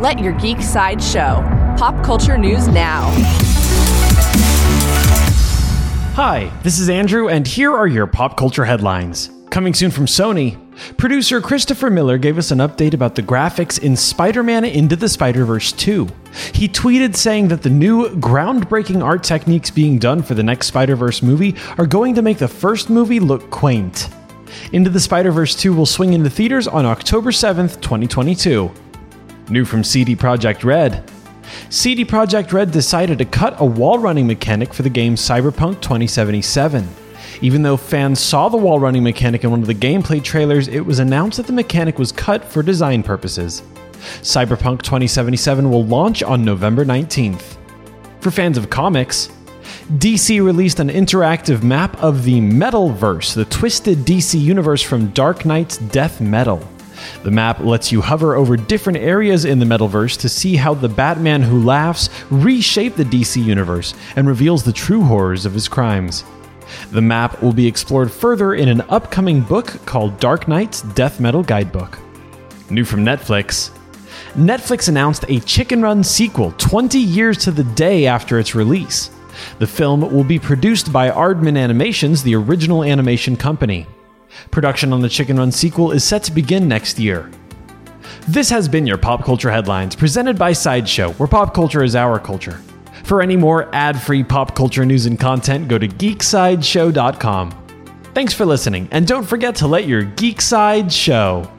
Let your geek side show. Pop culture news now. Hi, this is Andrew, and here are your pop culture headlines. Coming soon from Sony, producer Christopher Miller gave us an update about the graphics in Spider Man Into the Spider Verse 2. He tweeted saying that the new groundbreaking art techniques being done for the next Spider Verse movie are going to make the first movie look quaint. Into the Spider Verse 2 will swing into theaters on October 7th, 2022. New from CD Projekt Red. CD Projekt Red decided to cut a wall running mechanic for the game Cyberpunk 2077. Even though fans saw the wall running mechanic in one of the gameplay trailers, it was announced that the mechanic was cut for design purposes. Cyberpunk 2077 will launch on November 19th. For fans of comics, DC released an interactive map of the Metalverse, the twisted DC universe from Dark Nights Death Metal. The map lets you hover over different areas in the Metalverse to see how the Batman who laughs reshaped the DC universe and reveals the true horrors of his crimes. The map will be explored further in an upcoming book called Dark Nights Death Metal Guidebook. New from Netflix Netflix announced a Chicken Run sequel 20 years to the day after its release. The film will be produced by Aardman Animations, the original animation company. Production on the Chicken Run sequel is set to begin next year. This has been your Pop Culture Headlines, presented by Sideshow, where pop culture is our culture. For any more ad free pop culture news and content, go to geeksideshow.com. Thanks for listening, and don't forget to let your geek side show.